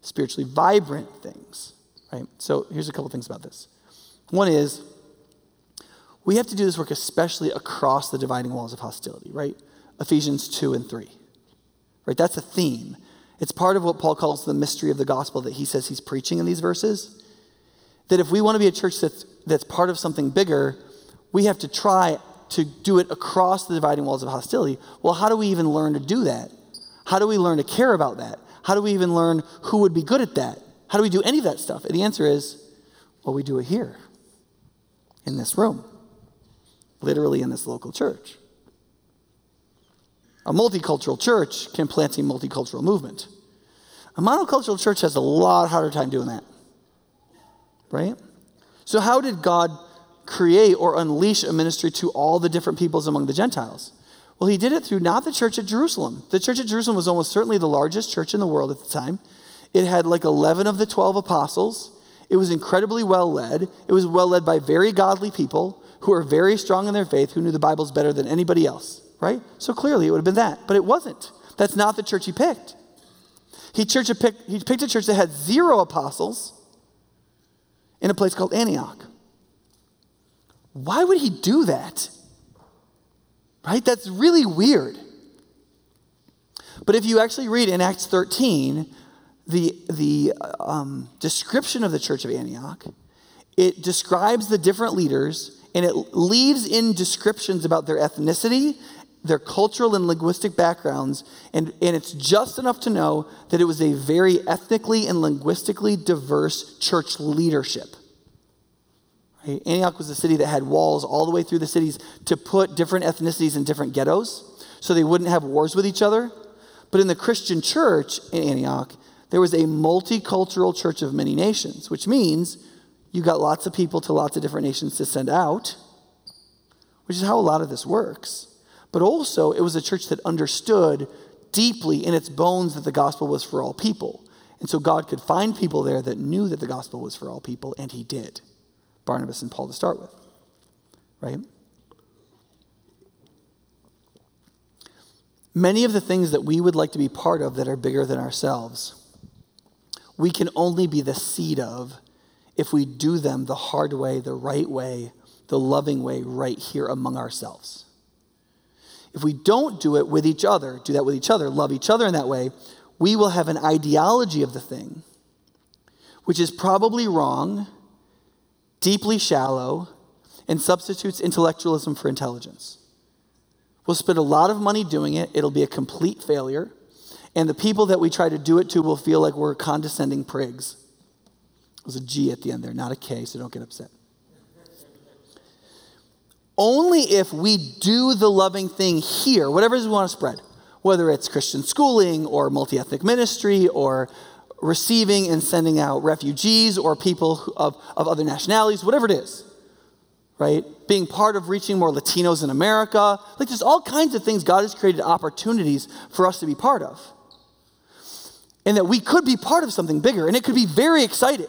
Speaker 2: spiritually vibrant things. Right? So here's a couple things about this. One is, we have to do this work especially across the dividing walls of hostility, right? Ephesians 2 and 3. Right? That's a theme. It's part of what Paul calls the mystery of the gospel that he says he's preaching in these verses. That if we want to be a church that's, that's part of something bigger, we have to try to do it across the dividing walls of hostility. Well, how do we even learn to do that? How do we learn to care about that? How do we even learn who would be good at that? How do we do any of that stuff? And the answer is, well, we do it here, in this room literally in this local church. A multicultural church can plant a multicultural movement. A monocultural church has a lot harder time doing that. Right? So, how did God create or unleash a ministry to all the different peoples among the Gentiles? Well, he did it through not the church at Jerusalem. The church at Jerusalem was almost certainly the largest church in the world at the time. It had like 11 of the 12 apostles. It was incredibly well led. It was well led by very godly people who are very strong in their faith, who knew the Bibles better than anybody else, right? So clearly it would have been that. But it wasn't. That's not the church he picked. He, church he picked a church that had zero apostles in a place called Antioch. Why would he do that? Right? That's really weird. But if you actually read in Acts 13, the, the um, description of the church of Antioch, it describes the different leaders and it leaves in descriptions about their ethnicity, their cultural and linguistic backgrounds, and, and it's just enough to know that it was a very ethnically and linguistically diverse church leadership. Antioch was a city that had walls all the way through the cities to put different ethnicities in different ghettos so they wouldn't have wars with each other. But in the Christian church in Antioch, there was a multicultural church of many nations, which means you got lots of people to lots of different nations to send out, which is how a lot of this works. But also, it was a church that understood deeply in its bones that the gospel was for all people. And so God could find people there that knew that the gospel was for all people, and he did. Barnabas and Paul to start with, right? Many of the things that we would like to be part of that are bigger than ourselves, we can only be the seed of if we do them the hard way, the right way, the loving way, right here among ourselves. If we don't do it with each other, do that with each other, love each other in that way, we will have an ideology of the thing, which is probably wrong, deeply shallow, and substitutes intellectualism for intelligence. We'll spend a lot of money doing it, it'll be a complete failure, and the people that we try to do it to will feel like we're condescending prigs. There's a G at the end there, not a K, so don't get upset. Only if we do the loving thing here, whatever it is we want to spread, whether it's Christian schooling or multi ethnic ministry or receiving and sending out refugees or people of, of other nationalities, whatever it is, right? Being part of reaching more Latinos in America. Like there's all kinds of things God has created opportunities for us to be part of. And that we could be part of something bigger, and it could be very exciting.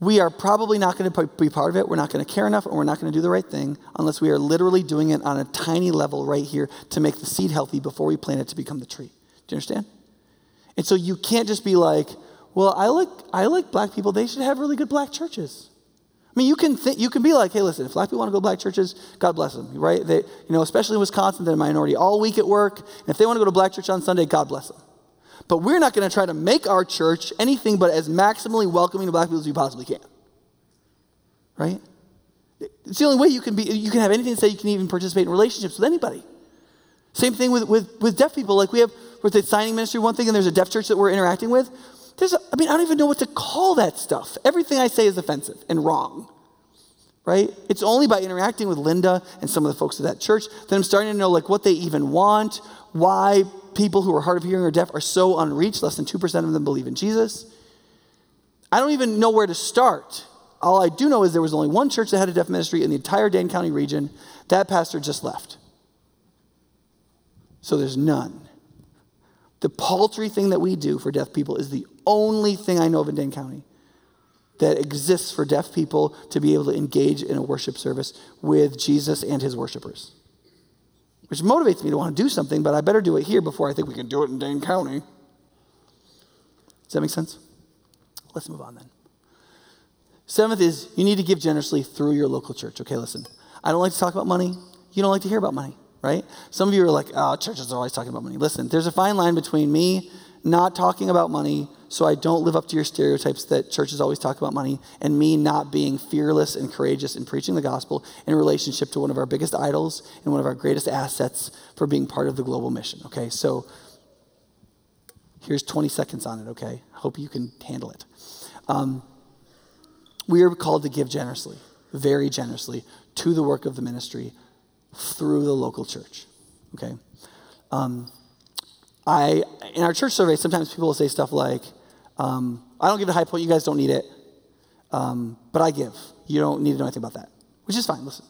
Speaker 2: we are probably not going to be part of it. We're not going to care enough, and we're not going to do the right thing unless we are literally doing it on a tiny level right here to make the seed healthy before we plant it to become the tree. Do you understand? And so you can't just be like, well, I like, I like black people. They should have really good black churches. I mean, you can, think, you can be like, hey, listen, if black people want to go to black churches, God bless them, right? They, you know, especially in Wisconsin, they're a minority all week at work. And if they want to go to black church on Sunday, God bless them. But we're not going to try to make our church anything but as maximally welcoming to black people as we possibly can. Right? It's the only way you can be, you can have anything to say you can even participate in relationships with anybody. Same thing with, with, with deaf people. Like we have, with the signing ministry, one thing, and there's a deaf church that we're interacting with. There's a, I mean, I don't even know what to call that stuff. Everything I say is offensive and wrong, right? It's only by interacting with Linda and some of the folks at that church that I'm starting to know like what they even want, why people who are hard of hearing or deaf are so unreached. Less than 2% of them believe in Jesus. I don't even know where to start. All I do know is there was only one church that had a deaf ministry in the entire Dane County region. That pastor just left. So there's none. The paltry thing that we do for deaf people is the only thing I know of in Dane County that exists for deaf people to be able to engage in a worship service with Jesus and his worshipers. Which motivates me to want to do something, but I better do it here before I think we can do it in Dane County. Does that make sense? Let's move on then. Seventh is you need to give generously through your local church. Okay, listen. I don't like to talk about money. You don't like to hear about money right? Some of you are like, oh, churches are always talking about money. Listen, there's a fine line between me not talking about money so I don't live up to your stereotypes that churches always talk about money, and me not being fearless and courageous in preaching the gospel in relationship to one of our biggest idols and one of our greatest assets for being part of the global mission, okay? So here's 20 seconds on it, okay? Hope you can handle it. Um, we are called to give generously, very generously, to the work of the ministry through the local church. Okay? Um, I, in our church survey, sometimes people will say stuff like, um, I don't give to High Point, you guys don't need it, um, but I give. You don't need to know anything about that, which is fine. Listen.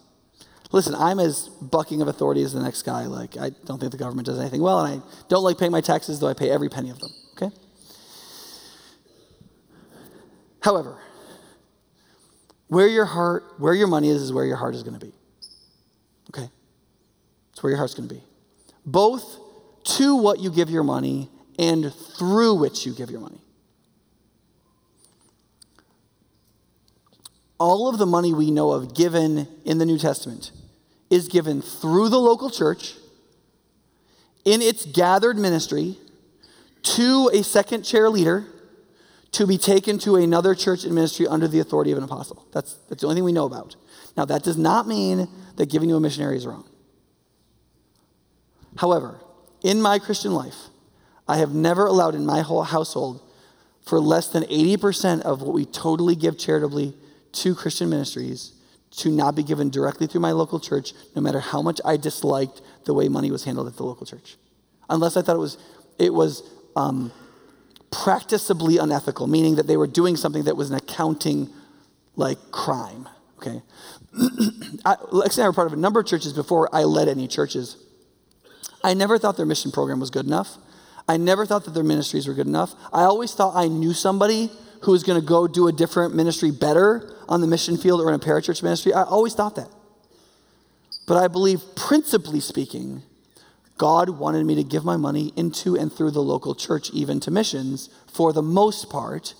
Speaker 2: Listen, I'm as bucking of authority as the next guy. Like, I don't think the government does anything well, and I don't like paying my taxes, though I pay every penny of them. Okay? However, where your heart, where your money is, is where your heart is going to be. Okay? It's where your heart's going to be. Both to what you give your money and through which you give your money. All of the money we know of given in the New Testament is given through the local church in its gathered ministry to a second chair leader to be taken to another church and ministry under the authority of an apostle. That's, that's the only thing we know about. Now, that does not mean that giving to a missionary is wrong. However, in my Christian life, I have never allowed in my whole household for less than 80% of what we totally give charitably to Christian ministries to not be given directly through my local church, no matter how much I disliked the way money was handled at the local church. Unless I thought it was, it was um, practicably unethical, meaning that they were doing something that was an accounting like crime. Okay. I, Lex and I were part of a number of churches before I led any churches. I never thought their mission program was good enough. I never thought that their ministries were good enough. I always thought I knew somebody who was going to go do a different ministry better on the mission field or in a parachurch ministry. I always thought that. But I believe, principally speaking, God wanted me to give my money into and through the local church, even to missions, for the most part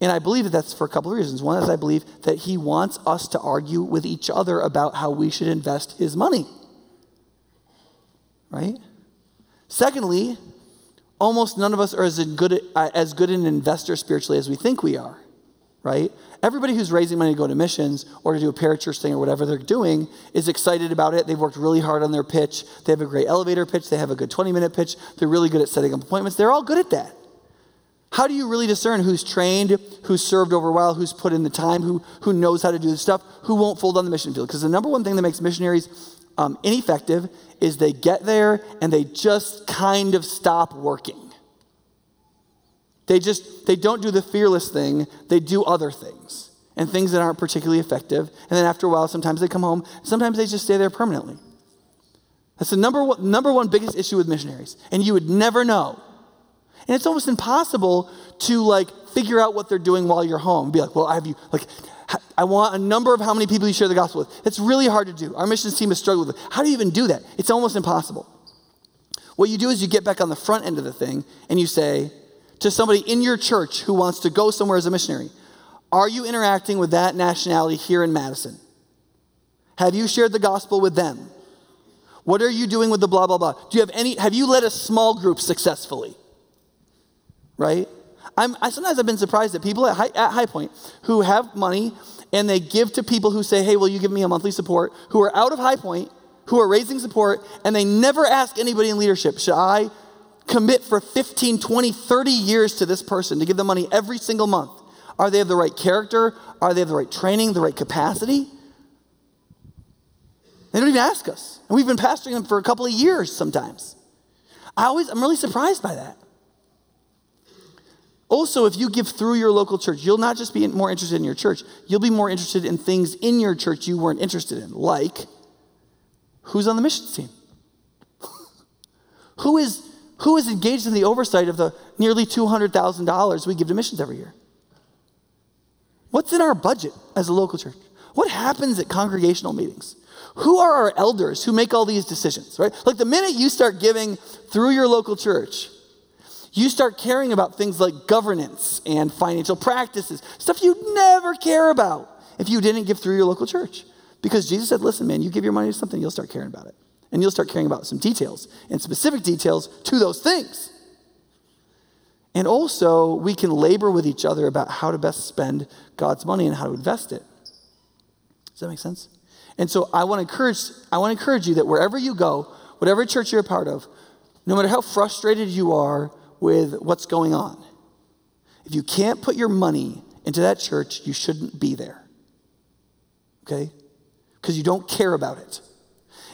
Speaker 2: and I believe that that's for a couple of reasons. One is I believe that he wants us to argue with each other about how we should invest his money. Right? Secondly, almost none of us are as good, uh, as good an investor spiritually as we think we are. Right? Everybody who's raising money to go to missions or to do a parachurch thing or whatever they're doing is excited about it. They've worked really hard on their pitch. They have a great elevator pitch. They have a good 20 minute pitch. They're really good at setting up appointments. They're all good at that. How do you really discern who's trained, who's served over a while, who's put in the time, who, who knows how to do the stuff, who won't fold on the mission field? Because the number one thing that makes missionaries um, ineffective is they get there and they just kind of stop working. They just, they don't do the fearless thing, they do other things and things that aren't particularly effective. And then after a while, sometimes they come home, sometimes they just stay there permanently. That's the number one, number one biggest issue with missionaries. And you would never know and it's almost impossible to like figure out what they're doing while you're home. Be like, well, I have you, like, I want a number of how many people you share the gospel with. It's really hard to do. Our missions team has struggled with it. How do you even do that? It's almost impossible. What you do is you get back on the front end of the thing and you say to somebody in your church who wants to go somewhere as a missionary, are you interacting with that nationality here in Madison? Have you shared the gospel with them? What are you doing with the blah, blah, blah? Do you have any, have you led a small group successfully? Right? I'm, I, sometimes I've been surprised at people at high, at high Point who have money and they give to people who say, hey, will you give me a monthly support, who are out of High Point, who are raising support, and they never ask anybody in leadership, should I commit for 15, 20, 30 years to this person to give them money every single month? Are they of the right character? Are they of the right training, the right capacity? They don't even ask us. And we've been pastoring them for a couple of years sometimes. I always, I'm really surprised by that. Also, if you give through your local church, you'll not just be more interested in your church, you'll be more interested in things in your church you weren't interested in, like who's on the missions team? <laughs> who, is, who is engaged in the oversight of the nearly $200,000 we give to missions every year? What's in our budget as a local church? What happens at congregational meetings? Who are our elders who make all these decisions, right? Like the minute you start giving through your local church, you start caring about things like governance and financial practices, stuff you'd never care about if you didn't give through your local church. Because Jesus said, listen, man, you give your money to something, you'll start caring about it. And you'll start caring about some details and specific details to those things. And also, we can labor with each other about how to best spend God's money and how to invest it. Does that make sense? And so I want to encourage, I want to encourage you that wherever you go, whatever church you're a part of, no matter how frustrated you are with what's going on. If you can't put your money into that church, you shouldn't be there. Okay? Because you don't care about it.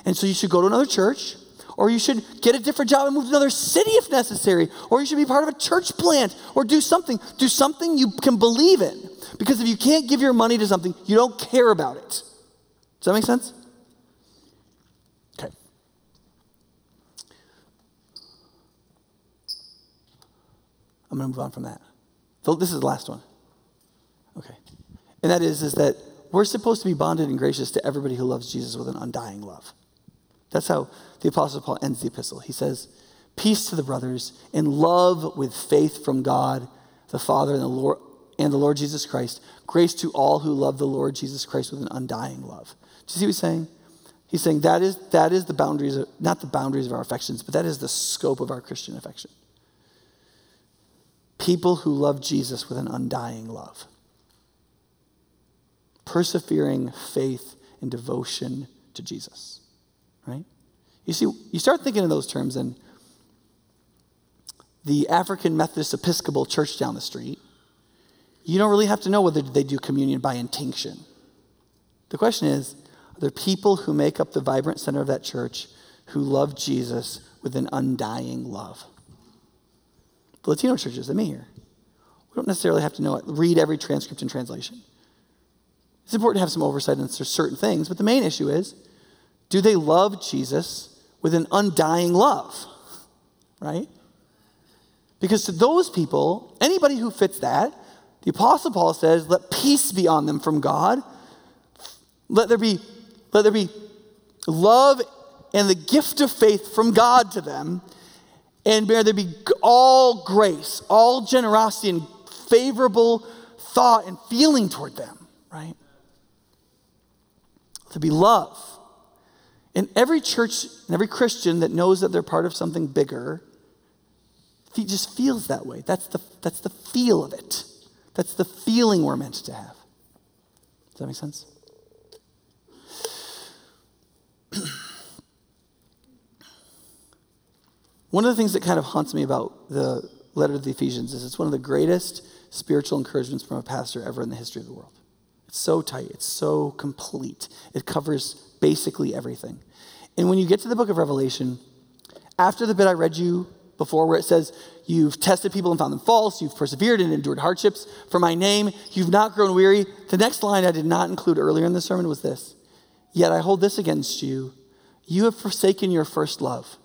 Speaker 2: And so you should go to another church, or you should get a different job and move to another city if necessary, or you should be part of a church plant, or do something. Do something you can believe in. Because if you can't give your money to something, you don't care about it. Does that make sense? I'm going to move on from that. So this is the last one. Okay. And that is, is that we're supposed to be bonded and gracious to everybody who loves Jesus with an undying love. That's how the Apostle Paul ends the epistle. He says, Peace to the brothers, and love with faith from God, the Father, and the Lord, and the Lord Jesus Christ. Grace to all who love the Lord Jesus Christ with an undying love. Do you see what he's saying? He's saying that is, that is the boundaries, of, not the boundaries of our affections, but that is the scope of our Christian affection people who love Jesus with an undying love, persevering faith and devotion to Jesus, right? You see, you start thinking in those terms, and the African Methodist Episcopal Church down the street, you don't really have to know whether they do communion by intinction. The question is are there people who make up the vibrant center of that church who love Jesus with an undying love? The Latino churches, mean here. We don't necessarily have to know it, read every transcript and translation. It's important to have some oversight on certain things, but the main issue is do they love Jesus with an undying love? Right? Because to those people, anybody who fits that, the Apostle Paul says, let peace be on them from God. Let there be, let there be love and the gift of faith from God to them and may there be all grace, all generosity, and favorable thought and feeling toward them, right? To be love. And every church and every Christian that knows that they're part of something bigger, just feels that way. That's the, that's the feel of it. That's the feeling we're meant to have. Does that make sense? <clears throat> One of the things that kind of haunts me about the letter to the Ephesians is it's one of the greatest spiritual encouragements from a pastor ever in the history of the world. It's so tight, it's so complete. It covers basically everything. And when you get to the book of Revelation, after the bit I read you before, where it says, You've tested people and found them false, you've persevered and endured hardships for my name, you've not grown weary. The next line I did not include earlier in the sermon was this Yet I hold this against you. You have forsaken your first love.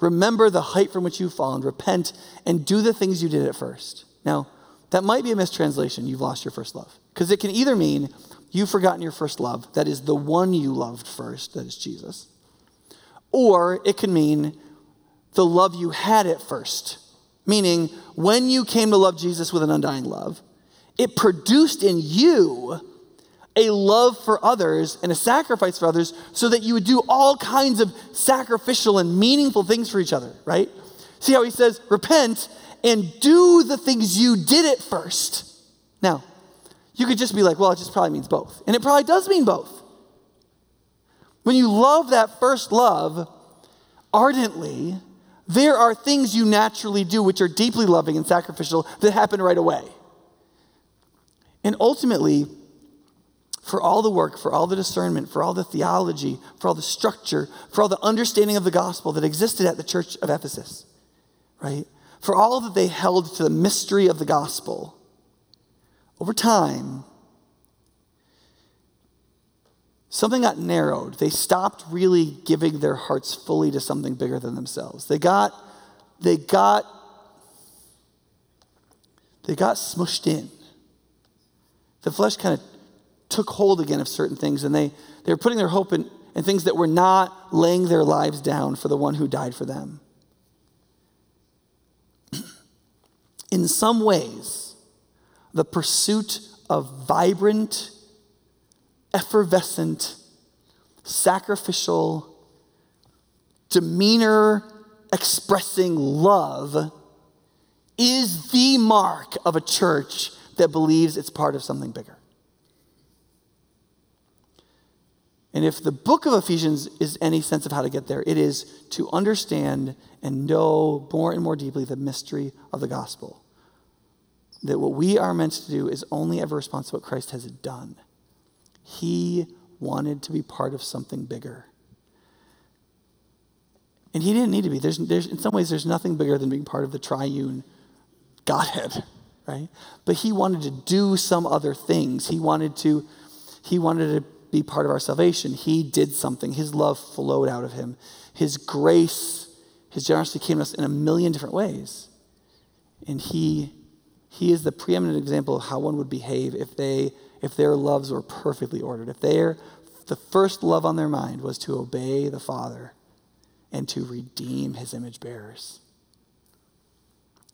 Speaker 2: Remember the height from which you've fallen, repent, and do the things you did at first. Now, that might be a mistranslation. You've lost your first love. Because it can either mean you've forgotten your first love, that is the one you loved first, that is Jesus. Or it can mean the love you had at first, meaning when you came to love Jesus with an undying love, it produced in you a love for others and a sacrifice for others so that you would do all kinds of sacrificial and meaningful things for each other, right? See how he says, repent and do the things you did at first. Now, You could just be like, well, it just probably means both. And it probably does mean both. When you love that first love ardently, there are things you naturally do which are deeply loving and sacrificial that happen right away. And ultimately, for all the work, for all the discernment, for all the theology, for all the structure, for all the understanding of the gospel that existed at the church of Ephesus, right? For all that they held to the mystery of the gospel, over time, something got narrowed. They stopped really giving their hearts fully to something bigger than themselves. They got, they got, they got smushed in. The flesh kind of took hold again of certain things, and they, they were putting their hope in, in things that were not laying their lives down for the one who died for them. <clears throat> in some ways, the pursuit of vibrant, effervescent, sacrificial, demeanor expressing love is the mark of a church that believes it's part of something bigger. And if the book of Ephesians is any sense of how to get there, it is to understand and know more and more deeply the mystery of the gospel. That what we are meant to do is only ever respond to what Christ has done. He wanted to be part of something bigger. And he didn't need to be. There's, there's, in some ways, there's nothing bigger than being part of the triune Godhead, <laughs> right? But he wanted to do some other things. He wanted to, he wanted to be part of our salvation. He did something. His love flowed out of him. His grace, his generosity came to us in a million different ways. And he, he is the preeminent example of how one would behave if they if their loves were perfectly ordered. If their the first love on their mind was to obey the Father and to redeem his image bearers.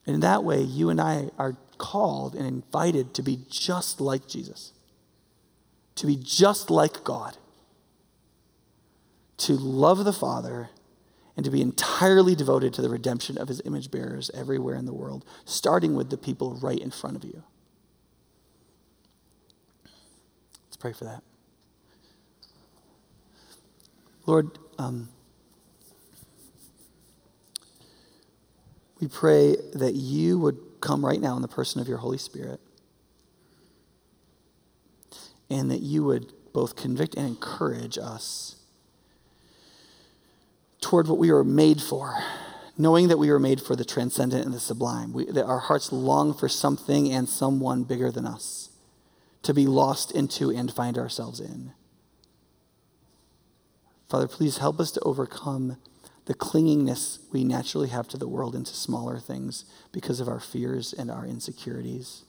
Speaker 2: And in that way, you and I are called and invited to be just like Jesus to be just like God, to love the Father, and to be entirely devoted to the redemption of his image bearers everywhere in the world, starting with the people right in front of you. Let's pray for that. Lord, um, we pray that you would come right now in the person of your Holy Spirit and that you would both convict and encourage us toward what we were made for, knowing that we were made for the transcendent and the sublime, we, that our hearts long for something and someone bigger than us to be lost into and find ourselves in. Father, please help us to overcome the clingingness we naturally have to the world and to smaller things because of our fears and our insecurities.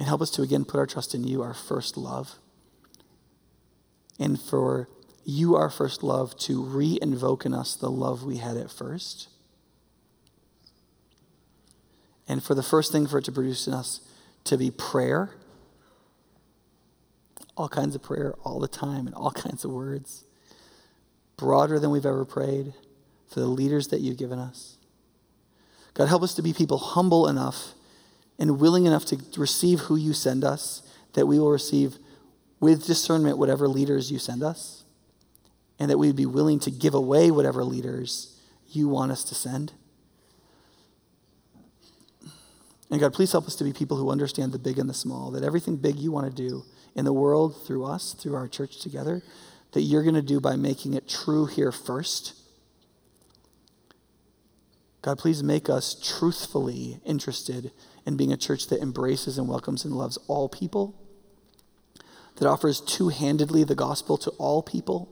Speaker 2: And help us to again put our trust in you, our first love. And for you, our first love, to re invoke in us the love we had at first. And for the first thing for it to produce in us to be prayer, all kinds of prayer all the time and all <laughs> kinds of words, broader than we've ever prayed, for the leaders that you've given us. God, help us to be people humble enough and willing enough to receive who you send us, that we will receive with discernment whatever leaders you send us, and that we would be willing to give away whatever leaders you want us to send. And God, please help us to be people who understand the big and the small, that everything big you want to do in the world through us, through our church together, that you're going to do by making it true here first. God, please make us truthfully interested and being a church that embraces and welcomes and loves all people, that offers two handedly the gospel to all people,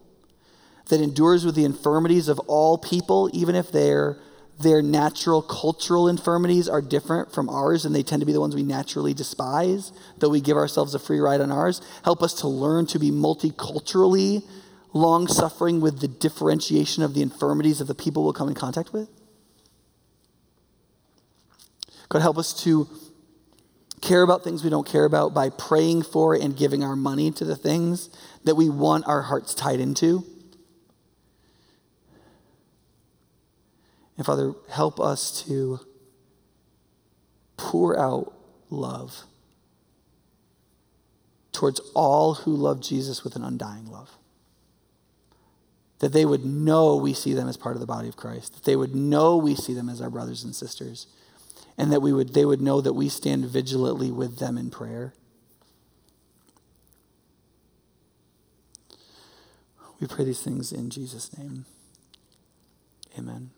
Speaker 2: that endures with the infirmities of all people, even if their, their natural cultural infirmities are different from ours and they tend to be the ones we naturally despise, though we give ourselves a free ride on ours. Help us to learn to be multiculturally long suffering with the differentiation of the infirmities of the people we'll come in contact with. God, help us to care about things we don't care about by praying for and giving our money to the things that we want our hearts tied into. And Father, help us to pour out love towards all who love Jesus with an undying love. That they would know we see them as part of the body of Christ, that they would know we see them as our brothers and sisters, and that we would, they would know that we stand vigilantly with them in prayer. We pray these things in Jesus' name. Amen.